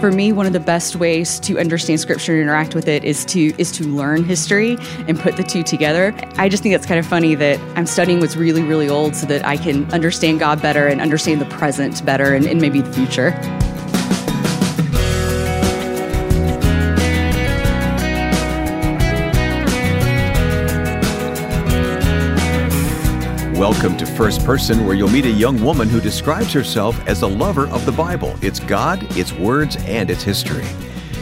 for me one of the best ways to understand scripture and interact with it is to is to learn history and put the two together. I just think that's kind of funny that i'm studying what's really really old so that i can understand god better and understand the present better and, and maybe the future Welcome to First Person, where you'll meet a young woman who describes herself as a lover of the Bible, its God, its words, and its history.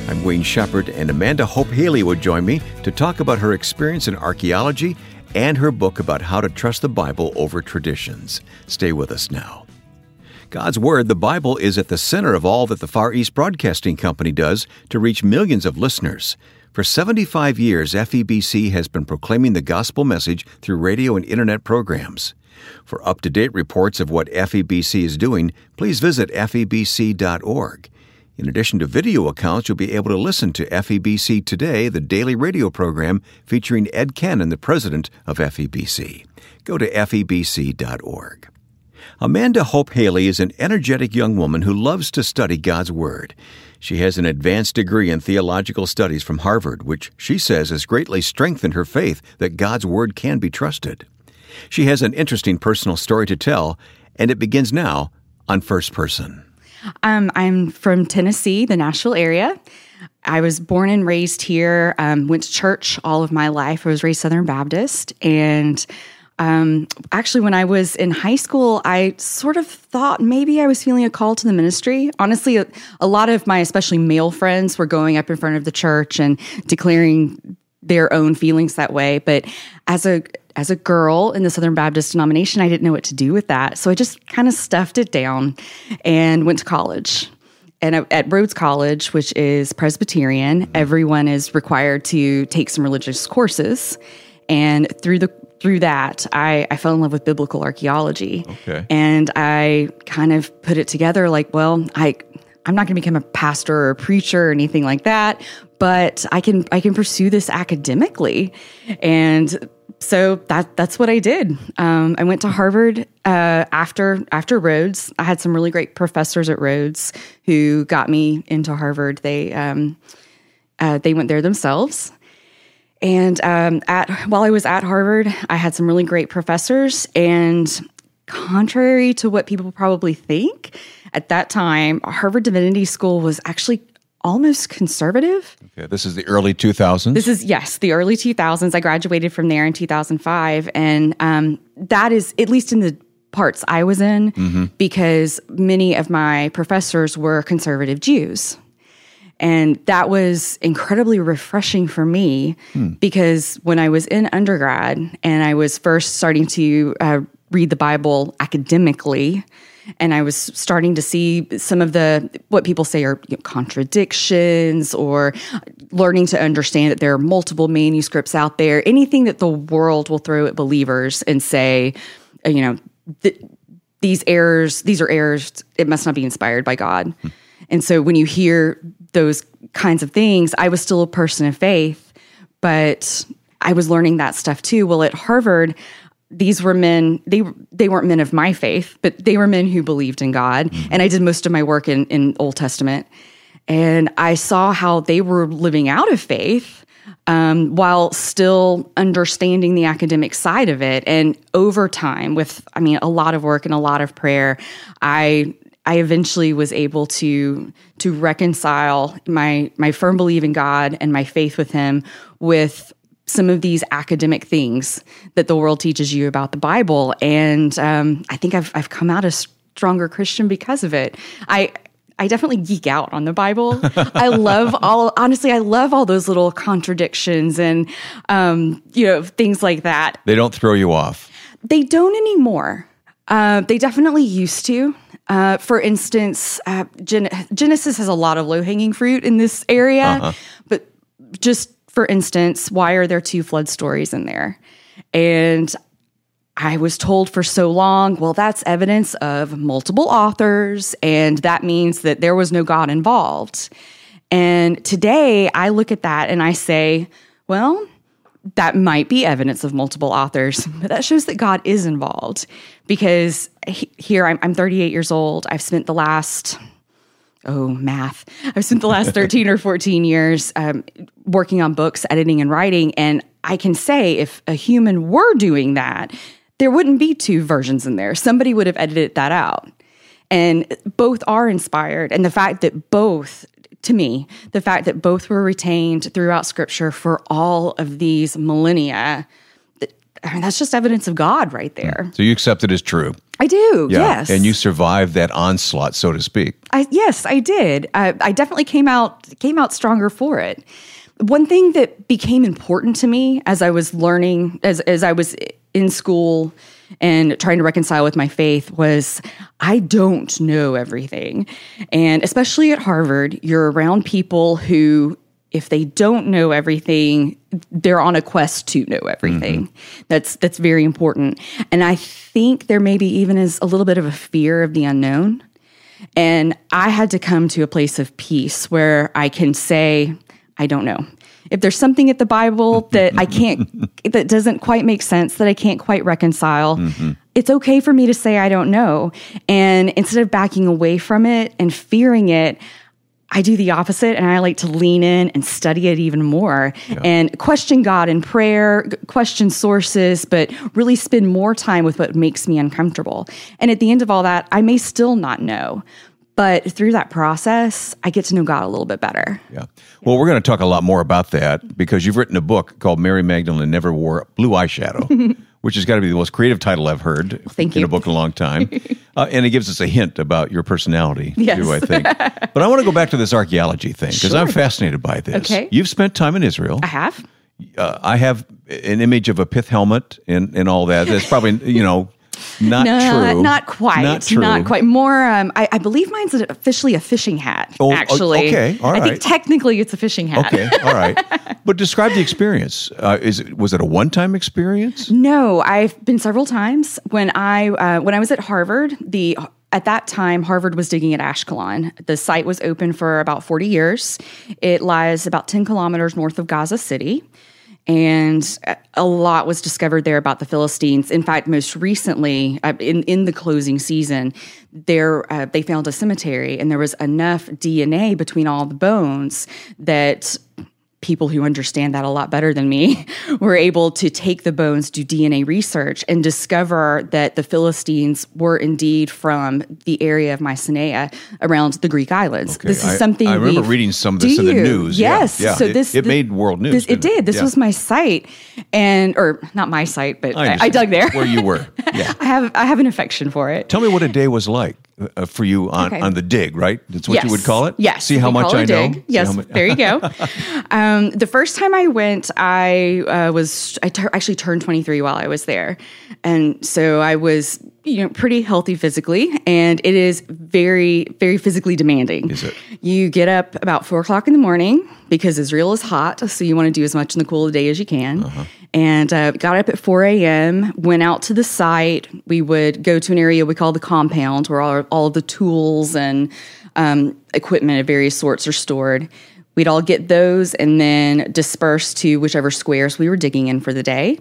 I'm Wayne Shepherd, and Amanda Hope Haley would join me to talk about her experience in archaeology and her book about how to trust the Bible over traditions. Stay with us now. God's Word, the Bible, is at the center of all that the Far East Broadcasting Company does to reach millions of listeners. For 75 years, FEBC has been proclaiming the gospel message through radio and internet programs. For up to date reports of what FEBC is doing, please visit febc.org. In addition to video accounts, you'll be able to listen to FEBC Today, the daily radio program featuring Ed Cannon, the president of FEBC. Go to febc.org. Amanda Hope Haley is an energetic young woman who loves to study God's Word. She has an advanced degree in theological studies from Harvard, which she says has greatly strengthened her faith that God's Word can be trusted. She has an interesting personal story to tell, and it begins now on First Person. Um, I'm from Tennessee, the Nashville area. I was born and raised here, um, went to church all of my life. I was raised Southern Baptist, and um, actually, when I was in high school, I sort of thought maybe I was feeling a call to the ministry. Honestly, a, a lot of my, especially male friends, were going up in front of the church and declaring their own feelings that way. But as a as a girl in the Southern Baptist denomination, I didn't know what to do with that. So I just kind of stuffed it down and went to college. And at Rhodes College, which is Presbyterian, everyone is required to take some religious courses. And through the through that, I, I fell in love with biblical archaeology. Okay. And I kind of put it together like, well, I I'm not going to become a pastor or a preacher or anything like that, but I can I can pursue this academically, and so that that's what I did. Um, I went to Harvard uh, after after Rhodes. I had some really great professors at Rhodes who got me into Harvard. They um, uh, they went there themselves, and um, at while I was at Harvard, I had some really great professors. And contrary to what people probably think, at that time, Harvard Divinity School was actually almost conservative. Okay, this is the early 2000s. This is yes, the early 2000s. I graduated from there in 2005, and um, that is at least in the parts I was in, mm-hmm. because many of my professors were conservative Jews. And that was incredibly refreshing for me hmm. because when I was in undergrad and I was first starting to uh, read the Bible academically, and I was starting to see some of the what people say are you know, contradictions or learning to understand that there are multiple manuscripts out there. Anything that the world will throw at believers and say, you know, th- these errors, these are errors. It must not be inspired by God. Hmm. And so when you hear those kinds of things, I was still a person of faith, but I was learning that stuff too. Well, at Harvard, these were men they they weren't men of my faith but they were men who believed in god. Mm-hmm. and i did most of my work in, in old testament. And i saw how they were living out of faith um, while still understanding the academic side of it. And over time with i mean a lot of work and a lot of prayer i I eventually was able to to reconcile my my firm belief in God and my faith with Him with some of these academic things that the world teaches you about the Bible, and um, I think I've I've come out a stronger Christian because of it. I I definitely geek out on the Bible. I love all honestly, I love all those little contradictions and um, you know things like that. They don't throw you off. They don't anymore. Uh, they definitely used to. Uh, for instance, uh, Gen- Genesis has a lot of low hanging fruit in this area, uh-huh. but just for instance, why are there two flood stories in there? And I was told for so long, well, that's evidence of multiple authors, and that means that there was no God involved. And today I look at that and I say, well, that might be evidence of multiple authors, but that shows that God is involved because he, here I'm, I'm 38 years old. I've spent the last, oh, math. I've spent the last 13 or 14 years um, working on books, editing, and writing. And I can say if a human were doing that, there wouldn't be two versions in there. Somebody would have edited that out. And both are inspired. And the fact that both to me, the fact that both were retained throughout scripture for all of these millennia, I mean, that's just evidence of God right there. So you accept it as true. I do, Yeah. yes. And you survived that onslaught, so to speak. I, yes, I did. I, I definitely came out came out stronger for it. One thing that became important to me as I was learning, as as I was in school and trying to reconcile with my faith, was I don't know everything, and especially at Harvard, you're around people who. If they don't know everything, they're on a quest to know everything. Mm-hmm. That's that's very important. And I think there maybe even is a little bit of a fear of the unknown. And I had to come to a place of peace where I can say, I don't know. If there's something at the Bible that I can't, that doesn't quite make sense, that I can't quite reconcile, mm-hmm. it's okay for me to say I don't know. And instead of backing away from it and fearing it, I do the opposite and I like to lean in and study it even more and question God in prayer, question sources, but really spend more time with what makes me uncomfortable. And at the end of all that, I may still not know. But through that process, I get to know God a little bit better. Yeah. Well, we're going to talk a lot more about that because you've written a book called Mary Magdalene Never Wore Blue Eyeshadow, which has got to be the most creative title I've heard thank in you. a book in a long time. uh, and it gives us a hint about your personality, Yes. too, I think. but I want to go back to this archaeology thing because I'm fascinated by this. Okay. You've spent time in Israel. I have. uh, I have an image of a pith helmet and, and all that. That's probably, you know, not No, true. not quite. Not true. quite. More, um, I, I believe mine's officially a fishing hat. Oh, actually, okay, all I think technically it's a fishing hat. Okay, all right. But describe the experience. Uh, is it was it a one time experience? No, I've been several times. When I uh, when I was at Harvard, the at that time Harvard was digging at Ashkelon. The site was open for about forty years. It lies about ten kilometers north of Gaza City. And a lot was discovered there about the Philistines. In fact, most recently, uh, in in the closing season, there uh, they found a cemetery, and there was enough DNA between all the bones that people who understand that a lot better than me were able to take the bones, do DNA research, and discover that the Philistines were indeed from the area of Mycenae around the Greek islands. This is I- something I remember reading some of this in the news. Yes. yeah. So It- this it made world news, this- it did. This Yeah. was my site, and or not my site, but I, I dug there. where you were. Yeah. I have I have an affection for it. Tell me what a day was like uh, for you on, Okay. on the dig, right? That's what you would call it? Yes. See how we much I know? Yes. there you go. um, the first time I went, I uh, was I actually turned 23 while I was there, and so I was you know pretty healthy physically, and it is very very physically demanding. Is it? You get up about four o'clock in the morning because Israel is hot, so you want to do as much in the cool of the day as you can. Uh-huh. And uh, got up at 4 a.m., went out to the site. We would go to an area we call the compound where all, all of the tools and um, equipment of various sorts are stored. We'd all get those and then disperse to whichever squares we were digging in for the day.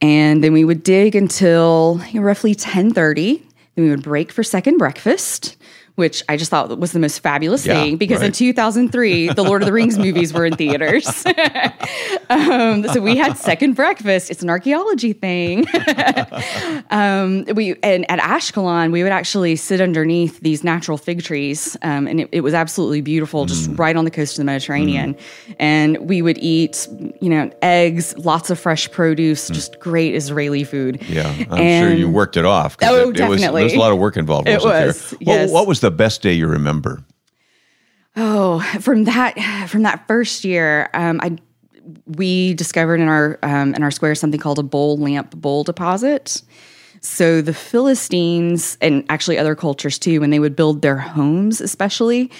And then we would dig until roughly 1030. Then we would break for second breakfast which I just thought was the most fabulous Yeah, thing because in 2003, the Lord of the Rings movies were in theaters. um, so we had second breakfast. It's an archaeology thing. um, we and at Ashkelon, we would actually sit underneath these natural fig trees, um, and it, it was absolutely beautiful, just Mm. right on the coast of the Mediterranean. And we would eat, you know, eggs, lots of fresh produce, just great Israeli food. Mm. Yeah, I'm sure you worked it off. Oh, it, it was, definitely. There's a lot of work involved. It was, There? yes. What, what was the best day you remember? Oh, from that from that first year, um, I we discovered in our um, in our square something called a bowl lamp bowl deposit. So the Philistines and actually other cultures too, when they would build their homes, especially,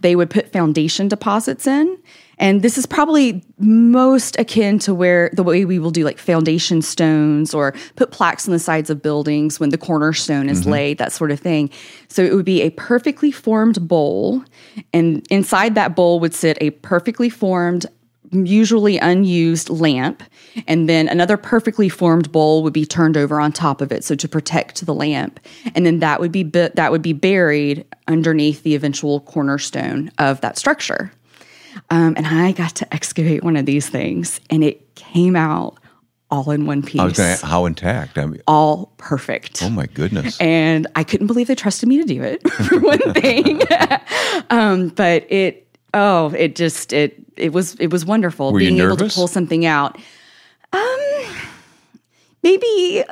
they would put foundation deposits in, And this is probably most akin to where the way we will do like foundation stones or put plaques on the sides of buildings when the cornerstone is mm-hmm. laid, that sort of thing. So it would be a perfectly formed bowl, and inside that bowl would sit a perfectly formed usually unused lamp and then another perfectly formed bowl would be turned over on top of it so to protect the lamp. And then that would be bu- that would be buried underneath the eventual cornerstone of that structure um, and i got to excavate one of these things and it came out all in one piece I was going how intact. I mean, all perfect oh my goodness. and I couldn't believe they trusted me to do it for one thing. um, but it, oh, it just it it was it was wonderful Were being able to pull something out. Um, maybe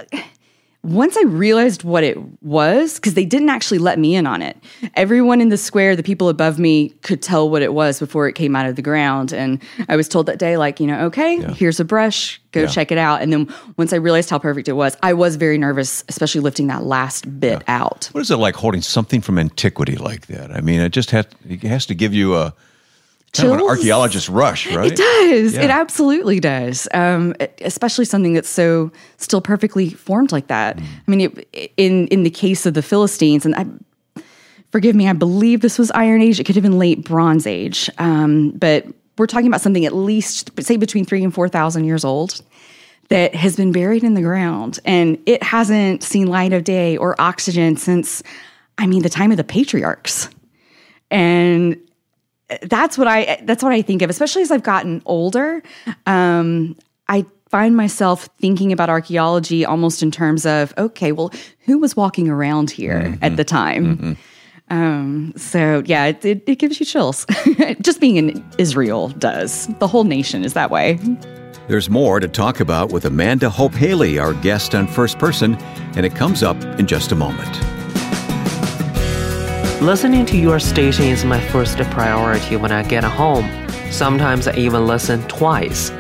once I realized what it was, because they didn't actually let me in on it. Everyone in the square, the people above me, could tell what it was before it came out of the ground. And I was told that day, like, you know, okay, here's a brush, go Yeah. check it out. And then once I realized how perfect it was, I was very nervous, especially lifting that last bit out. What is it like holding something from antiquity like that? I mean, it just has, it has to give you a kind of an archaeologist rush, right? It does. It absolutely does. Um, especially something that's so still perfectly formed like that. Mm. I mean, it, in in the case of the Philistines, and I, forgive me, I believe this was Iron Age. It could have been late Bronze Age, um, but we're talking about something at least say between three and four thousand years old that has been buried in the ground, and it hasn't seen light of day or oxygen since, I mean, the time of the patriarchs, and that's what I that's what I think of, especially as I've gotten older. Um, I find myself thinking about archaeology almost in terms of okay, well, who was walking around here at the time? Um, so yeah, it, it, it gives you chills. Just being in Israel does. The whole nation is that way. There's more to talk about with Amanda Hope Haley, our guest on First Person, and it comes up in just a moment. Listening to your station is my first priority when I get home. Sometimes I even listen twice.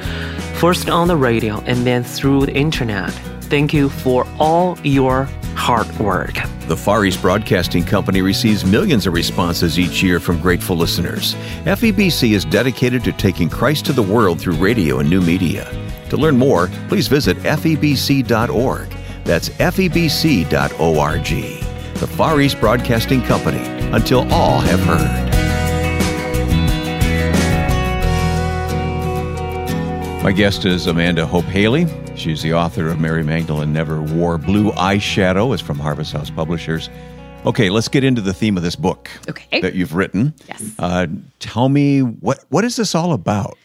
First on the radio and then through the internet. Thank you for all your hard work. The Far East Broadcasting Company receives millions of responses each year from grateful listeners. FEBC is dedicated to taking Christ to the world through radio and new media. To learn more, please visit febc.org. That's febc.org. The Far East Broadcasting Company, until all have heard. My guest is Amanda Hope Haley. She's the author of Mary Magdalene Never Wore Blue Eyeshadow. It's from Harvest House Publishers. Okay, let's get into the theme of this book Okay. that you've written. Yes. Uh, tell me what what is this all about?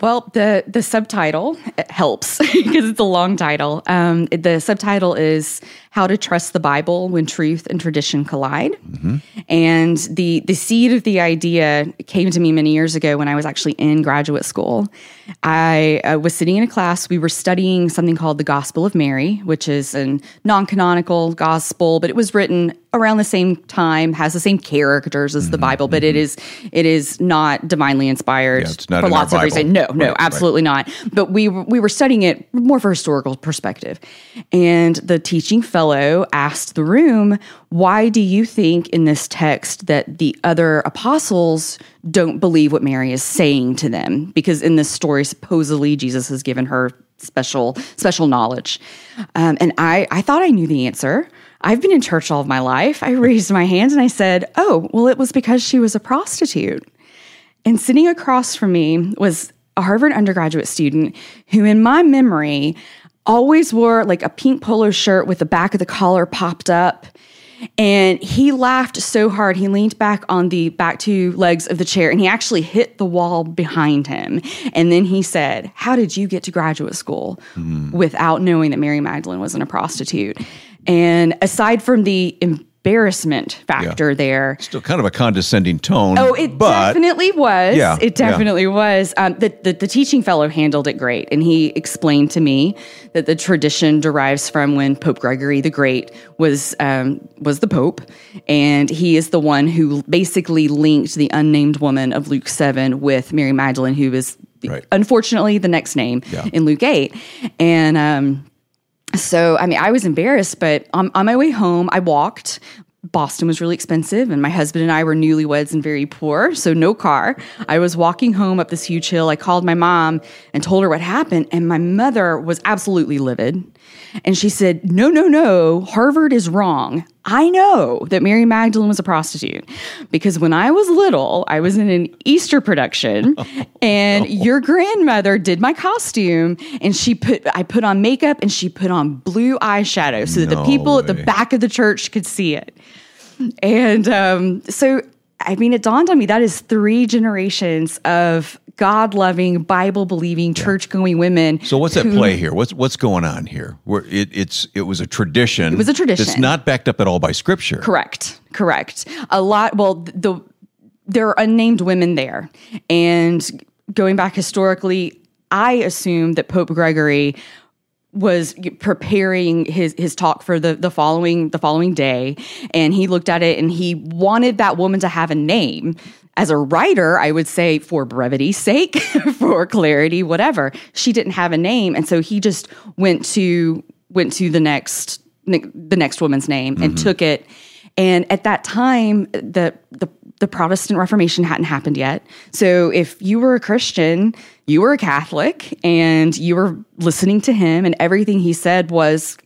Well, the the subtitle helps because it's a long title. Um, the subtitle is "How to Trust the Bible When Truth and Tradition Collide," and the the seed of the idea came to me many years ago when I was actually in graduate school. I uh, was sitting in a class. We were studying something called the Gospel of Mary, which is a non canonical gospel, but it was written around the same time, has the same characters as the Bible, but it is it is not divinely inspired Yeah, not for lots of reasons. No, no, Right, right. absolutely not. But we were- we were studying it more for historical perspective, and the teaching fellow asked the room, "Why do you think in this text that the other apostles don't believe what Mary is saying to them? Because in this story, supposedly Jesus has given her special special knowledge." Um, and I I thought I knew the answer. I've been in church all of my life. I raised my hand and I said, "Oh, well, it was because she was a prostitute." And sitting across from me was a Harvard undergraduate student who, in my memory, always wore like a pink polo shirt with the back of the collar popped up. And he laughed so hard, he leaned back on the back two legs of the chair and he actually hit the wall behind him. And then he said, How did you get to graduate school mm-hmm. without knowing that Mary Magdalene wasn't a prostitute? And aside from the embarrassment factor there, Still kind of a condescending tone. Oh, it but definitely was. Yeah, it yeah. definitely was. Um, the, the the teaching fellow handled it great, and he explained to me that the tradition derives from when Pope Gregory the Great was um, was the pope, and he is the one who basically linked the unnamed woman of Luke seven with Mary Magdalene, who is Right. unfortunately the next name Yeah. in Luke eight, and. Um, so, I mean, I was embarrassed, but on, on my way home, I walked Boston was really expensive, and my husband and I were newlyweds and very poor, so no car. I was walking home up this huge hill. I called my mom and told her what happened, and my mother was absolutely livid. And she said, No, no, no, Harvard is wrong. I know that Mary Magdalene was a prostitute because when I was little, I was in an Easter production and your grandmother did my costume and she put I put on makeup and she put on blue eyeshadow so that the No people at the back of the church could see it. And um, so, I mean, it dawned on me that is three generations of God loving, Bible believing, church going women. So what's at play here? What's what's going on here? Where it, it's it was a tradition. It was a tradition. It's not backed up at all by scripture. Correct. Correct. A lot. Well, the there are unnamed women there, and going back historically, I assume that Pope Gregory was preparing his his talk for the the following the following day and he looked at it and he wanted that woman to have a name. As a writer i would say for brevity's sake for clarity whatever she didn't have a name. And so he just went to went to the next the next woman's name and mm-hmm. took it. And at that time the the the Protestant Reformation hadn't happened yet. So if you were a Christian, you were a Catholic and you were listening to him and everything he said was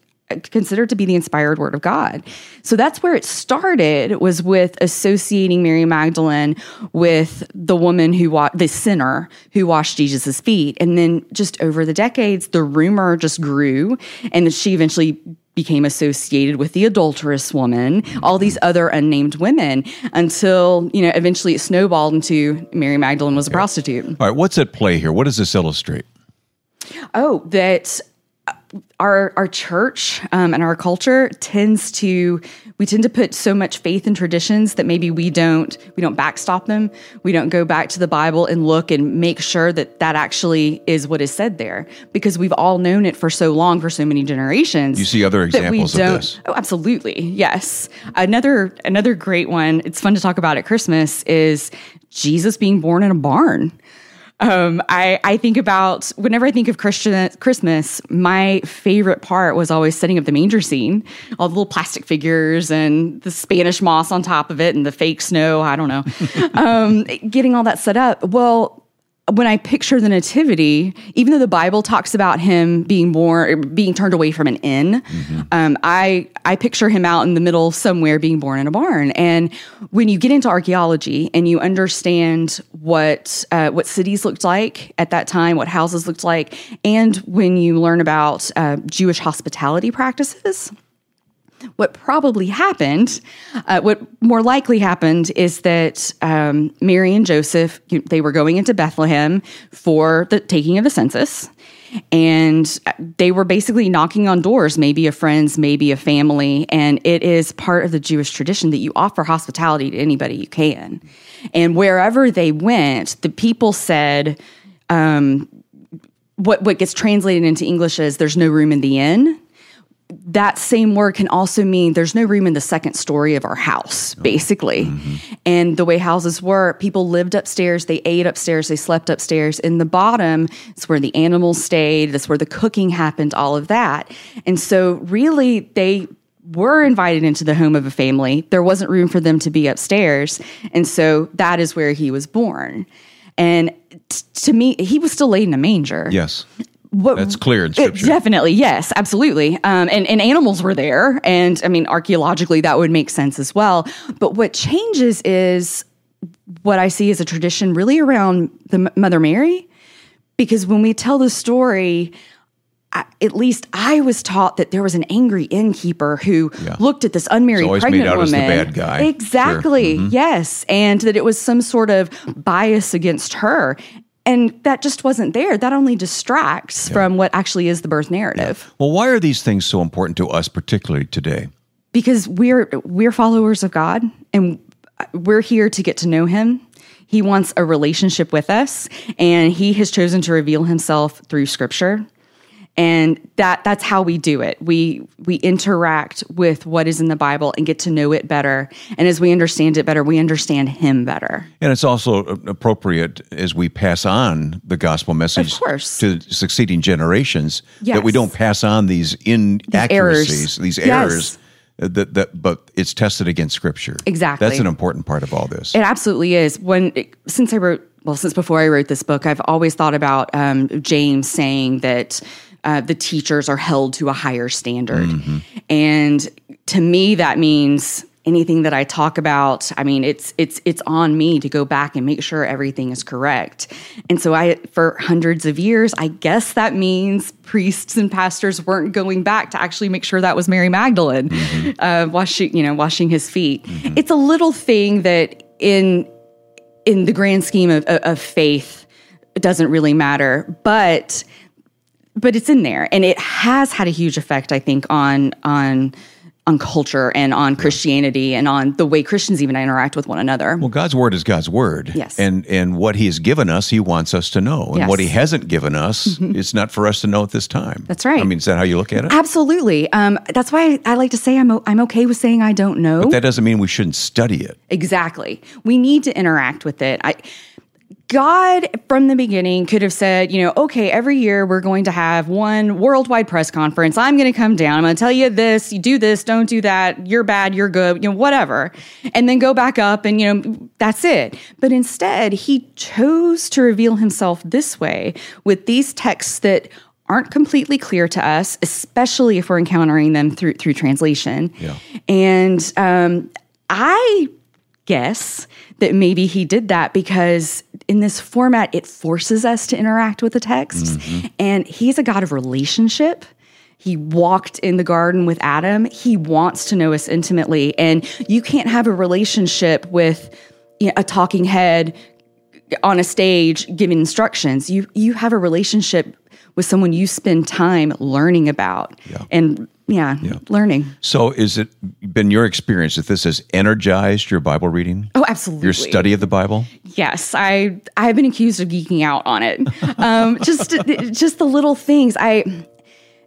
considered to be the inspired word of God. So that's where it started was with associating Mary Magdalene with the woman who wa- the sinner who washed Jesus' feet and then just over the decades the rumor just grew and she eventually became associated with the adulterous woman, all these other unnamed women, until you know eventually it snowballed into Mary Magdalene was a prostitute. All right, what's at play here? What does this illustrate? Oh, that our our church um, and our culture tends to we tend to put so much faith in traditions that maybe we don't we don't backstop them. We don't go back to the Bible and look and make sure that that actually is what is said there because we've all known it for so long for so many generations. You see other examples of this? Oh, absolutely. Yes. Another another great one. It's fun to talk about at Christmas is Jesus being born in a barn. Um, I, I think about whenever I think of Christian Christmas, my favorite part was always setting up the manger scene, all the little plastic figures and the Spanish moss on top of it and the fake snow. I don't know, um, getting all that set up. Well, when I picture the nativity, even though the Bible talks about him being born, being turned away from an inn, um, I I picture him out in the middle somewhere being born in a barn. And when you get into archaeology and you understand what uh, what cities looked like at that time, what houses looked like, and when you learn about uh, Jewish hospitality practices, what probably happened, uh, what more likely happened, is that um, Mary and Joseph they were going into Bethlehem for the taking of the census, and they were basically knocking on doors, maybe a friends, maybe a family, and it is part of the Jewish tradition that you offer hospitality to anybody you can, and wherever they went, the people said. Um, what what gets translated into English is there's no room in the inn that same word can also mean there's no room in the second story of our house, oh. basically. Mm-hmm. And the way houses were, people lived upstairs, they ate upstairs, they slept upstairs. In the bottom, it's where the animals stayed, that's where the cooking happened, all of that. And so, really, they were invited into the home of a family. There wasn't room for them to be upstairs. And so, that is where he was born. And t- to me, he was still laid in a manger Yes. What, That's clear in Scripture. Definitely, yes, absolutely. Um, and, and animals were there. And I mean, archaeologically, that would make sense as well. But what changes is what I see as a tradition really around the Mother Mary. Because when we tell the story, I, at least I was taught that there was an angry innkeeper who Yeah. looked at this unmarried It's always made pregnant woman. the bad guy. Sure. Exactly. Yes, and that it was some sort of bias against her. And that just wasn't there. That only distracts from what actually is the birth narrative. Well, why are these things so important to us, particularly today? Because we're we're followers of God and uh, we're here to get to know him. He wants a relationship with us and he has chosen to reveal himself through scripture. And that that's how we do it. We we interact with what is in the Bible and get to know it better. And as we understand it better, we understand him better. And it's also appropriate as we pass on the gospel message Of course. to succeeding generations that we don't pass on these inaccuracies, errors. these errors Uh, That, that, but it's tested against Scripture. Exactly. That's an important part of all this. It absolutely is. When since I wrote, well, since before I wrote this book, I've always thought about um, James saying that uh, the teachers are held to a higher standard, and to me, that means anything that I talk about. I mean, it's it's it's on me to go back and make sure everything is correct. And so, I for hundreds of years, I guess that means priests and pastors weren't going back to actually make sure that was Mary Magdalene uh, washing, you know, washing his feet. It's a little thing that in in the grand scheme of, of, of faith it doesn't really matter but but it's in there and it has had a huge effect i think on on on culture and on christianity and on the way christians even interact with one another Well, God's word is God's word. Yes. And and what He has given us, He wants us to know. And Yes. what He hasn't given us, it's not for us to know at this time. That's right. I mean, is that how you look at it? absolutely um, that's why i like to say i'm, I'm okay with saying i don't know That doesn't mean we shouldn't study it. Exactly. We need to interact with it. I God from the beginning could have said, you know, okay, every year we're going to have one worldwide press conference. I'm going to come down. I'm going to tell you this, you do this, don't do that. You're bad, you're good, you know, whatever. And then go back up and, you know, that's it. But instead, he chose to reveal himself this way with these texts that aren't completely clear to us, especially if we're encountering them through through translation. Yeah. And um, I guess that maybe he did that because in this format, it forces us to interact with the text. Mm-hmm. And he's a God of relationship. He walked in the garden with Adam. He wants to know us intimately. And you can't have a relationship with you know, a talking head on a stage giving instructions. You you have a relationship with someone you spend time learning about. And yeah, yeah, learning. So, is it been your experience that this has energized your Bible reading? Oh, absolutely. Your study of the Bible? Yes, I I have been accused of geeking out on it. Um, just just the little things. I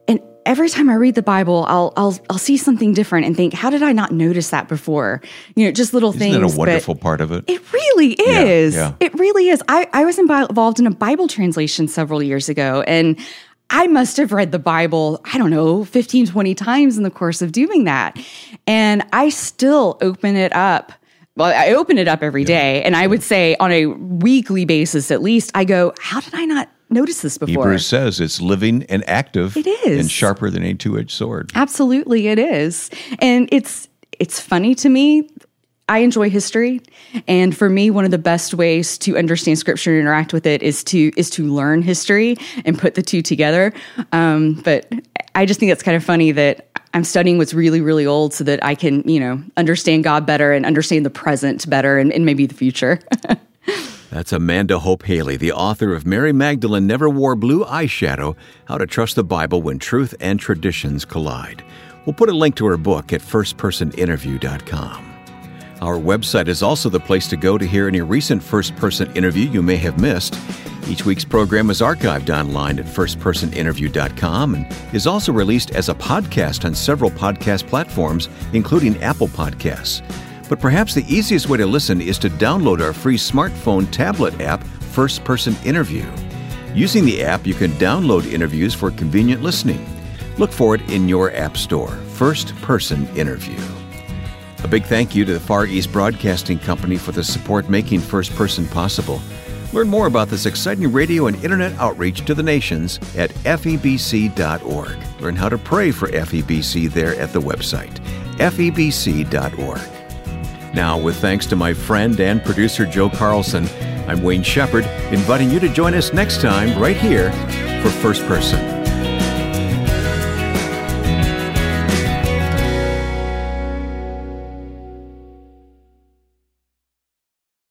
and every time I read the Bible, I'll I'll I'll see something different and think, how did I not notice that before? You know, just little Isn't things. that a wonderful part of it? It really is. yeah. It really is. I, I was involved in a Bible translation several years ago, and I must have read the Bible, I don't know, 15, 20 times in the course of doing that. And I still open it up. Well, I open it up every day, and I would say on a weekly basis at least, I go, how did I not notice this before? Hebrews says it's living and active. It is. And sharper than a two edged sword. Absolutely, it is, and it's it's funny to me. I enjoy history, and for me, one of the best ways to understand Scripture and interact with it is to is to learn history and put the two together. Um, but I just think it's kind of funny that I'm studying what's really really old so that I can you know understand God better and understand the present better and, and maybe the future. That's Amanda Hope Haley, the author of Mary Magdalene Never Wore Blue Eyeshadow How to Trust the Bible When Truth and Traditions Collide. We'll put a link to her book at firstpersoninterview.com. Our website is also the place to go to hear any recent first person interview you may have missed. Each week's program is archived online at firstpersoninterview.com and is also released as a podcast on several podcast platforms, including Apple Podcasts. But perhaps the easiest way to listen is to download our free smartphone tablet app, First Person Interview. Using the app, you can download interviews for convenient listening. Look for it in your app store, First Person Interview. A big thank you to the Far East Broadcasting Company for the support making First Person possible. Learn more about this exciting radio and internet outreach to the nations at febc.org. Learn how to pray for FEBC there at the website, febc.org. Now, with thanks to my friend and producer Joe Carlson, I'm Wayne Shepherd, inviting you to join us next time right here for First Person.